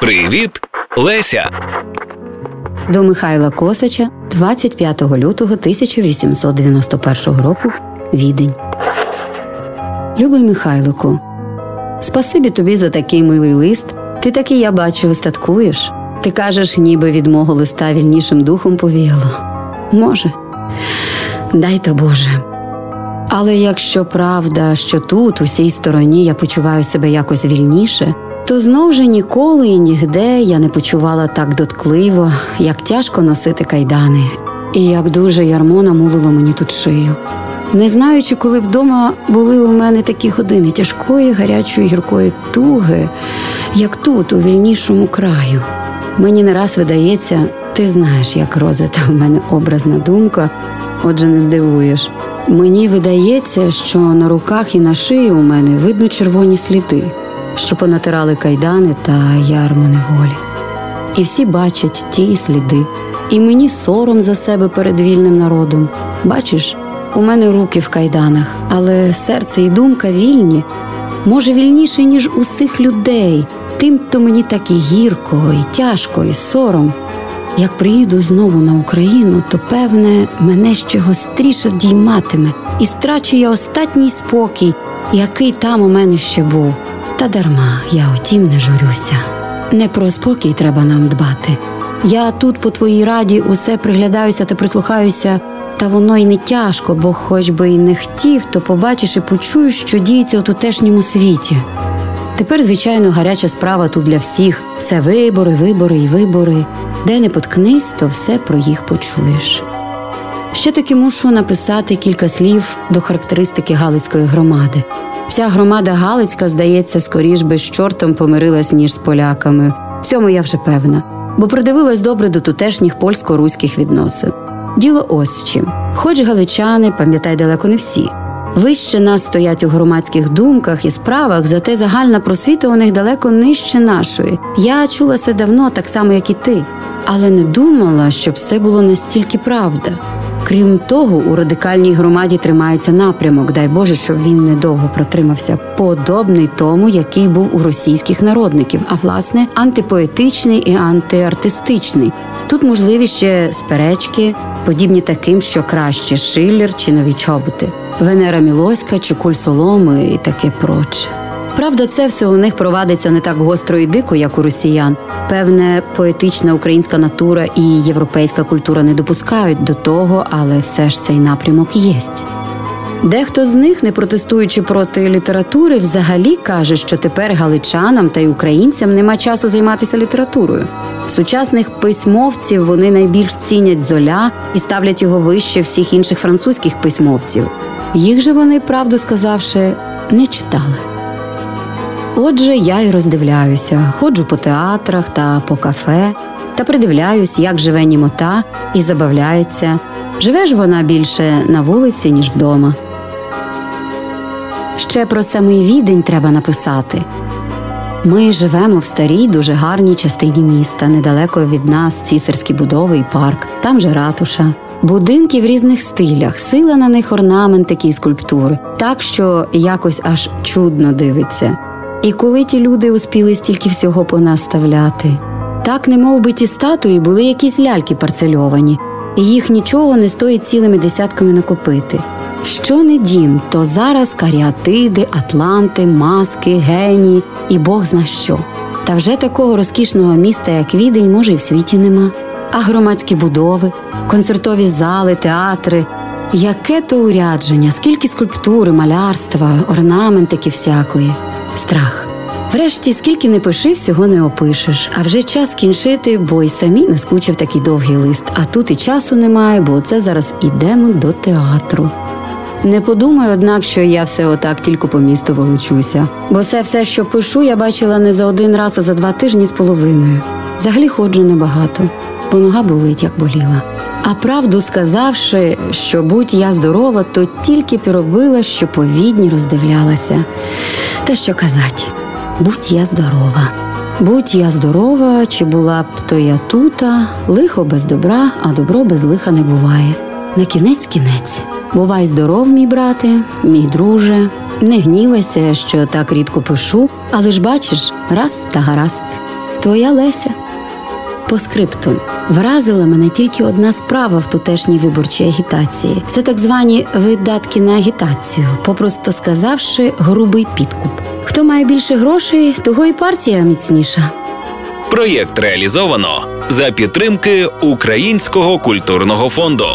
Привіт, Леся! До Михайла Косача 25 лютого 1891 року Відень. Любий Михайлику, спасибі тобі за такий милий лист. Ти таки, я бачу, остаткуєш. Ти кажеш, ніби від мого листа вільнішим духом повіяло. Може, дай то Боже. Але якщо правда, що тут, у цій стороні, я почуваю себе якось вільніше, то знов же ніколи і нігде я не почувала так доткливо, як тяжко носити кайдани, і як дуже ярмо намулило мені тут шию. Не знаючи, коли вдома були у мене такі години тяжкої, гарячої гіркої туги, як тут, у вільнішому краю. Мені не раз видається, ти знаєш, як розвита в мене образна думка, отже, не здивуєш. Мені видається, що на руках і на шиї у мене видно червоні сліди, що понатирали кайдани та ярмо неволі. І всі бачать ті сліди, і мені сором за себе перед вільним народом. Бачиш, у мене руки в кайданах, але серце і думка вільні, може, вільніше, ніж усіх людей. Тим то мені так і гірко, і тяжко, і сором. Як приїду знову на Україну, то певне мене ще гостріше дійматиме, і страчу я остатній спокій, який там у мене ще був. Та дарма я отім не журюся. Не про спокій треба нам дбати. Я тут, по твоїй раді, усе приглядаюся та прислухаюся, та воно й не тяжко, бо хоч би й не хотів, то побачиш і почуєш, що діється у тутешньому світі. Тепер, звичайно, гаряча справа тут для всіх все вибори, вибори і вибори. Де не поткнись, то все про їх почуєш. Ще таки мушу написати кілька слів до характеристики Галицької громади. Вся громада Галицька, здається, скоріш би з чортом помирилась, ніж з поляками. В цьому я вже певна, бо придивилась добре до тутешніх польсько-руських відносин. Діло ось в чим. Хоч галичани, пам'ятай далеко не всі. Вище нас стоять у громадських думках і справах, зате загальна просвіта у них далеко нижче нашої. Я чула це давно, так само, як і ти, але не думала, щоб все було настільки правда. Крім того, у радикальній громаді тримається напрямок, дай Боже, щоб він недовго протримався, подобний тому, який був у російських народників, а власне антипоетичний і антиартистичний. Тут можливі ще сперечки, подібні таким, що краще Шиллер чи нові чоботи, Венера Мілоська чи куль соломи і таке проче. Правда, це все у них провадиться не так гостро і дико, як у росіян. Певне, поетична українська натура і європейська культура не допускають до того, але все ж цей напрямок єсть. Дехто з них, не протестуючи проти літератури, взагалі каже, що тепер галичанам та й українцям нема часу займатися літературою. Сучасних письмовців вони найбільш цінять золя і ставлять його вище всіх інших французьких письмовців. Їх же вони, правду сказавши, не читали. Отже, я й роздивляюся, ходжу по театрах та по кафе та придивляюсь, як живе німота і забавляється. Живе ж вона більше на вулиці, ніж вдома. Ще про самий відень треба написати. Ми живемо в старій, дуже гарній частині міста, недалеко від нас цісарські будови і парк, там же ратуша. Будинки в різних стилях, сила на них орнаментики і скульптури, так що якось аж чудно дивиться. І коли ті люди успіли стільки всього понаставляти, так немов би ті статуї були якісь ляльки парцельовані, і їх нічого не стоїть цілими десятками накопити. Що не дім, то зараз каріатиди, атланти, маски, генії і Бог зна що. Та вже такого розкішного міста, як відень, може, і в світі нема. А громадські будови, концертові зали, театри. Яке то урядження, скільки скульптури, малярства, орнаментики всякої, страх. Врешті, скільки не пиши, всього не опишеш, а вже час кінчити, бо й самі наскучив такий довгий лист. А тут і часу немає, бо це зараз ідемо до театру. Не подумай, однак, що я все отак тільки по місту волочуся, бо все, все, що пишу, я бачила не за один раз, а за два тижні з половиною. Взагалі ходжу небагато, бо нога болить, як боліла. А правду сказавши, що будь я здорова, то тільки робила, що по відні роздивлялася. Та що казать, будь я здорова. Будь я здорова, чи була б то я тута, лихо без добра, а добро без лиха не буває. На кінець кінець. Бувай здоров, мій брате, мій друже. Не гнівайся, що так рідко пишу, але ж бачиш, раз та гаразд. Твоя Леся. По скрипту. Вразила мене тільки одна справа в тутешній виборчій агітації. Це так звані видатки на агітацію, попросту сказавши, грубий підкуп. Хто має більше грошей, того і партія міцніша. Проєкт реалізовано за підтримки Українського культурного фонду.